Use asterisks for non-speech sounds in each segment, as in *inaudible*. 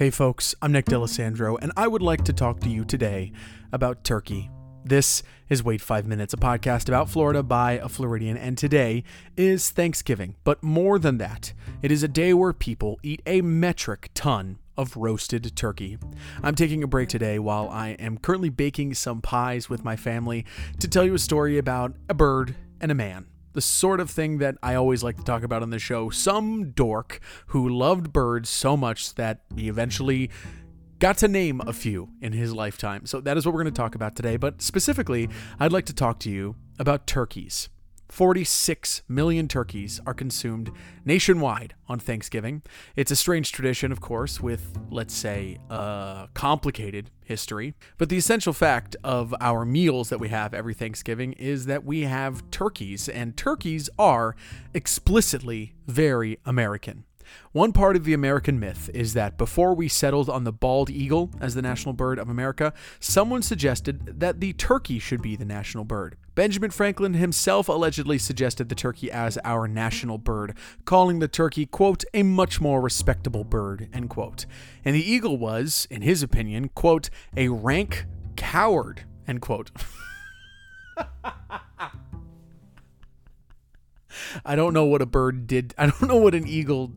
Hey folks, I'm Nick D'Alessandro, and I would like to talk to you today about turkey. This is Wait 5 Minutes, a podcast about Florida by a Floridian, and today is Thanksgiving. But more than that, it is a day where people eat a metric ton of roasted turkey. I'm taking a break today while I am currently baking some pies with my family to tell you a story about a bird and a man the sort of thing that I always like to talk about on the show. Some dork who loved birds so much that he eventually got to name a few in his lifetime. So that is what we're going to talk about today. But specifically, I'd like to talk to you about turkeys. 46 million turkeys are consumed nationwide on Thanksgiving. It's a strange tradition, of course, with, let's say, a complicated history. But the essential fact of our meals that we have every Thanksgiving is that we have turkeys, and turkeys are explicitly very American. One part of the American myth is that before we settled on the bald eagle as the national bird of America, someone suggested that the turkey should be the national bird. Benjamin Franklin himself allegedly suggested the turkey as our national bird, calling the turkey, quote, a much more respectable bird, end quote. And the eagle was, in his opinion, quote, a rank coward, end quote. *laughs* I don't know what a bird did. I don't know what an eagle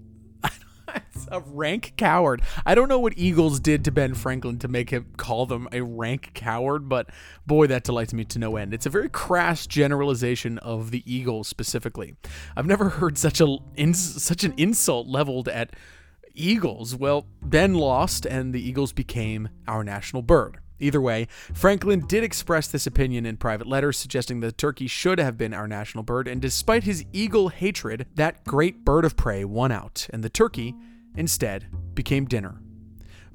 a rank coward. I don't know what Eagles did to Ben Franklin to make him call them a rank coward, but boy, that delights me to no end. It's a very crass generalization of the Eagles specifically. I've never heard such a such an insult leveled at Eagles. Well, Ben lost, and the Eagles became our national bird. Either way, Franklin did express this opinion in private letters, suggesting that the turkey should have been our national bird, and despite his eagle hatred, that great bird of prey won out, and the turkey instead became dinner.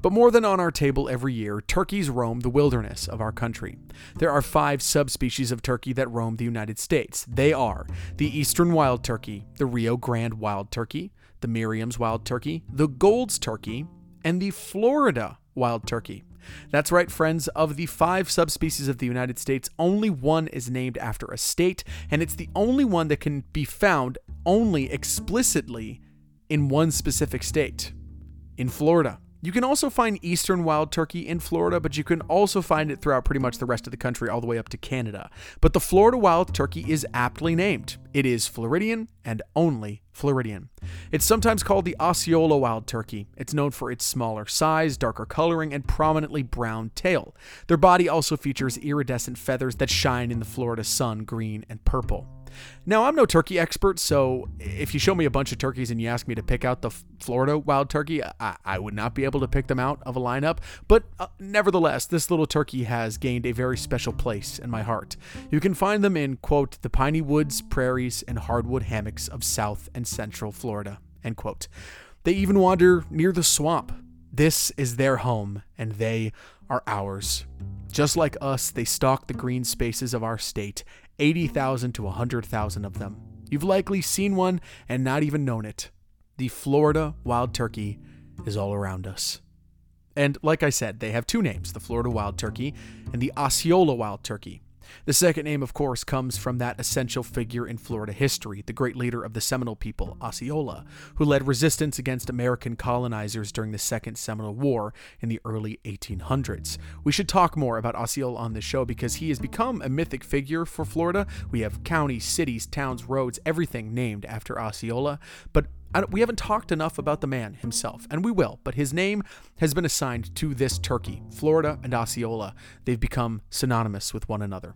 But more than on our table every year, turkeys roam the wilderness of our country. There are five subspecies of turkey that roam the United States. They are the eastern wild turkey, the Rio Grande wild turkey, the Merriam's wild turkey, the Gould's turkey, and the Florida wild turkey. That's right, friends. Of the five subspecies of the United States, only one is named after a state, and it's the only one that can be found only explicitly in one specific state, in Florida. You can also find eastern wild turkey in Florida, but you can also find it throughout pretty much the rest of the country, all the way up to Canada. But the Florida wild turkey is aptly named. It is Floridian and only Floridian. It's sometimes called the Osceola wild turkey. It's known for its smaller size, darker coloring, and prominently brown tail. Their body also features iridescent feathers that shine in the Florida sun green and purple. Now, I'm no turkey expert, so if you show me a bunch of turkeys and you ask me to pick out the Florida wild turkey, I, I would not be able to pick them out of a lineup. But uh, nevertheless, this little turkey has gained a very special place in my heart. You can find them in, quote, the piney woods, prairies, and hardwood hammocks of South and Central Florida, end quote. They even wander near the swamp. This is their home, and they are ours. Just like us, they stalk the green spaces of our state 80,000 to 100,000 of them. You've likely seen one and not even known it. The Florida wild turkey is all around us. And like I said, they have two names the Florida wild turkey and the Osceola wild turkey. The second name, of course, comes from that essential figure in Florida history, the great leader of the Seminole people, Osceola, who led resistance against American colonizers during the Second Seminole War in the early 1800s. We should talk more about Osceola on this show because he has become a mythic figure for Florida. We have counties, cities, towns, roads, everything named after Osceola, but we haven't talked enough about the man himself, and we will, but his name has been assigned to this turkey. Florida and Osceola, they've become synonymous with one another.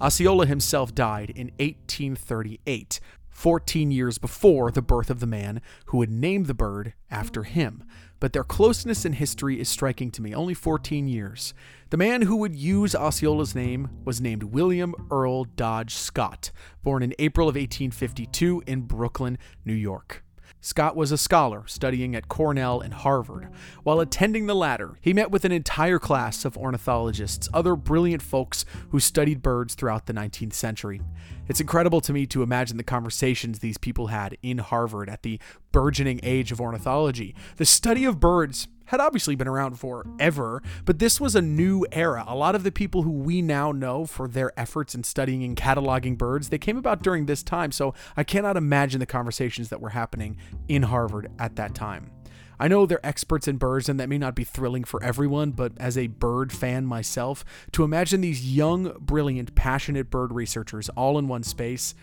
Osceola himself died in 1838, 14 years before the birth of the man who would name the bird after him. But their closeness in history is striking to me, only 14 years. The man who would use Osceola's name was named William Earl Dodge Scott, born in April of 1852 in Brooklyn, New York. Scott was a scholar studying at Cornell and Harvard. While attending the latter, he met with an entire class of ornithologists, other brilliant folks who studied birds throughout the 19th century. It's incredible to me to imagine the conversations these people had in Harvard at the burgeoning age of ornithology. The study of birds had obviously been around forever, but this was a new era. A lot of the people who we now know for their efforts in studying and cataloging birds, they came about during this time, so I cannot imagine the conversations that were happening in Harvard at that time. I know they're experts in birds, and that may not be thrilling for everyone, but as a bird fan myself, to imagine these young, brilliant, passionate bird researchers all in one space,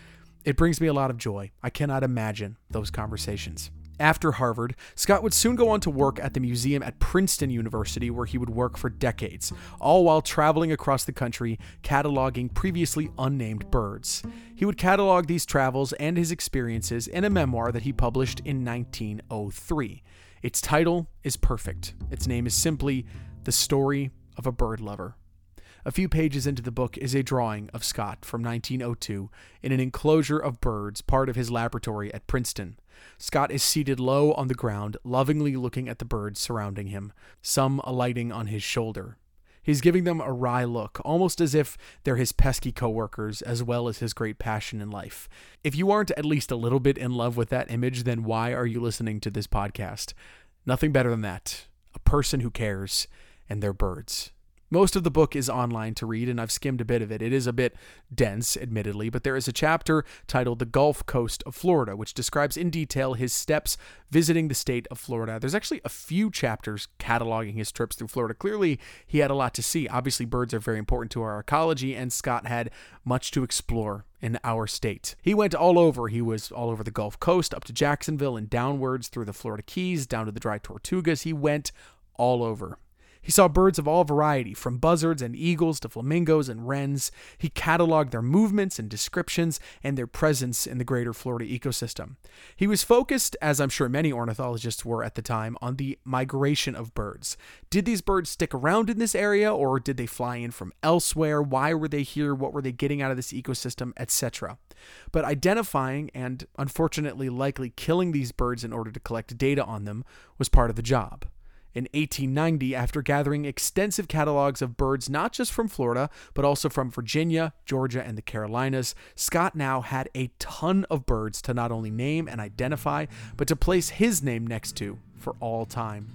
it brings me a lot of joy. I cannot imagine those conversations. After Harvard, Scott would soon go on to work at the museum at Princeton University, where he would work for decades, all while traveling across the country cataloging previously unnamed birds. He would catalog these travels and his experiences in a memoir that he published in 1903. Its title is perfect. Its name is simply The Story of a Bird Lover. A few pages into the book is a drawing of Scott from 1902 in an enclosure of birds, part of his laboratory at Princeton. Scott is seated low on the ground, lovingly looking at the birds surrounding him, some alighting on his shoulder. He's giving them a wry look, almost as if they're his pesky coworkers as well as his great passion in life. If you aren't at least a little bit in love with that image, then why are you listening to this podcast? Nothing better than that. A person who cares, and they're birds. Most of the book is online to read, and I've skimmed a bit of it. It is a bit dense, admittedly, but there is a chapter titled The Gulf Coast of Florida, which describes in detail his steps visiting the state of Florida. There's actually a few chapters cataloging his trips through Florida. Clearly, he had a lot to see. Obviously, birds are very important to our ecology, and Scott had much to explore in our state. He went all over. He was all over the Gulf Coast, up to Jacksonville, and downwards through the Florida Keys, down to the Dry Tortugas. He went all over. He saw birds of all variety, from buzzards and eagles to flamingos and wrens. He cataloged their movements and descriptions and their presence in the greater Florida ecosystem. He was focused, as I'm sure many ornithologists were at the time, on the migration of birds. Did these birds stick around in this area or did they fly in from elsewhere? Why were they here? What were they getting out of this ecosystem, etc. But identifying and unfortunately likely killing these birds in order to collect data on them was part of the job in 1890 after gathering extensive catalogs of birds not just from Florida, but also from Virginia, Georgia, and the Carolinas. Scott now had a ton of birds to not only name and identify, but to place his name next to for all time.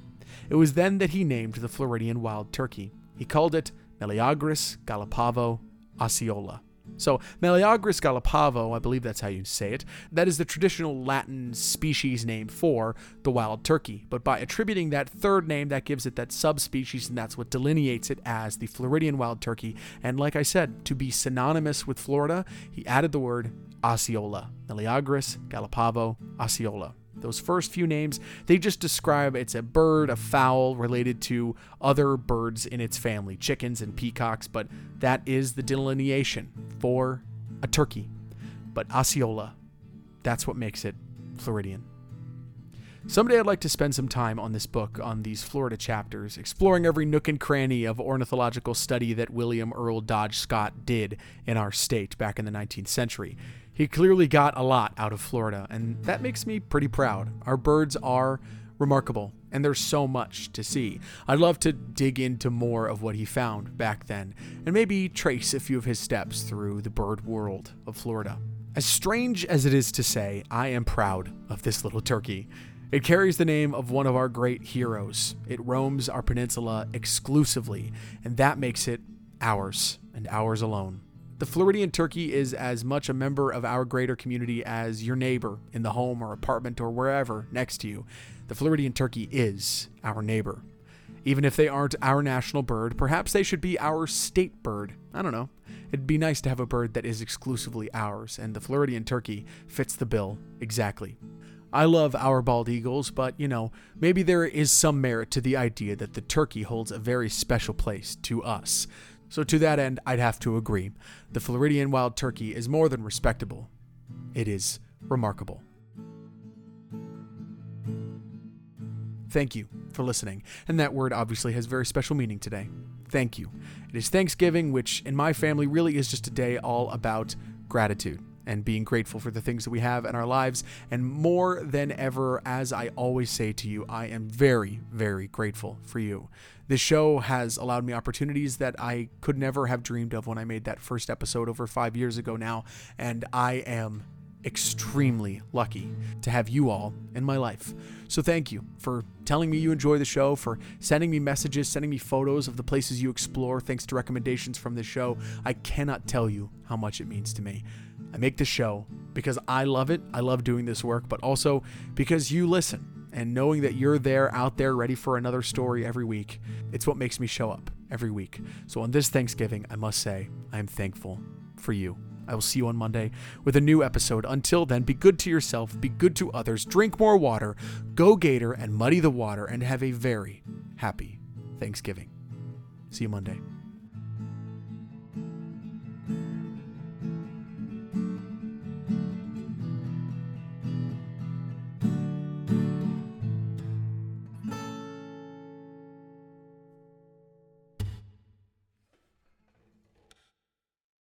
It was then that he named the Floridian wild turkey. He called it Meleagris gallopavo osceola. So, Meleagris gallopavo, I believe that's how you say it, that is the traditional Latin species name for the wild turkey. But by attributing that third name, that gives it that subspecies, and that's what delineates it as the Floridian wild turkey. And like I said, to be synonymous with Florida, he added the word Osceola. Meleagris gallopavo osceola. Those first few names, they just describe it's a bird, a fowl related to other birds in its family, chickens and peacocks, but that is the delineation for a turkey. But Osceola, that's what makes it Floridian. Someday I'd like to spend some time on this book, on these Florida chapters, exploring every nook and cranny of ornithological study that William Earl Dodge Scott did in our state back in the 19th century. He clearly got a lot out of Florida, and that makes me pretty proud. Our birds are remarkable, and there's so much to see. I'd love to dig into more of what he found back then, and maybe trace a few of his steps through the bird world of Florida. As strange as it is to say, I am proud of this little turkey. It carries the name of one of our great heroes. It roams our peninsula exclusively, and that makes it ours, and ours alone. The Floridian turkey is as much a member of our greater community as your neighbor in the home or apartment or wherever next to you. The Floridian turkey is our neighbor. Even if they aren't our national bird, perhaps they should be our state bird. I don't know. It'd be nice to have a bird that is exclusively ours, and the Floridian turkey fits the bill exactly. I love our bald eagles, but you know, maybe there is some merit to the idea that the turkey holds a very special place to us. So, to that end, I'd have to agree. The Floridian wild turkey is more than respectable, it is remarkable. Thank you for listening. And that word obviously has very special meaning today. Thank you. It is Thanksgiving, which in my family really is just a day all about gratitude and being grateful for the things that we have in our lives. And more than ever, as I always say to you, I am very, very grateful for you. This show has allowed me opportunities that I could never have dreamed of when I made that first episode over five years ago now. And I am extremely lucky to have you all in my life. So thank you for telling me you enjoy the show, for sending me messages, sending me photos of the places you explore, thanks to recommendations from the show. I cannot tell you how much it means to me. I make the show because I love it. I love doing this work, but also because you listen And knowing that you're there, out there, ready for another story every week, it's what makes me show up every week. So on this Thanksgiving, I must say, I am thankful for you. I will see you on Monday with a new episode. Until then, be good to yourself, be good to others, drink more water, go Gator and muddy the water, and have a very happy Thanksgiving. See you Monday.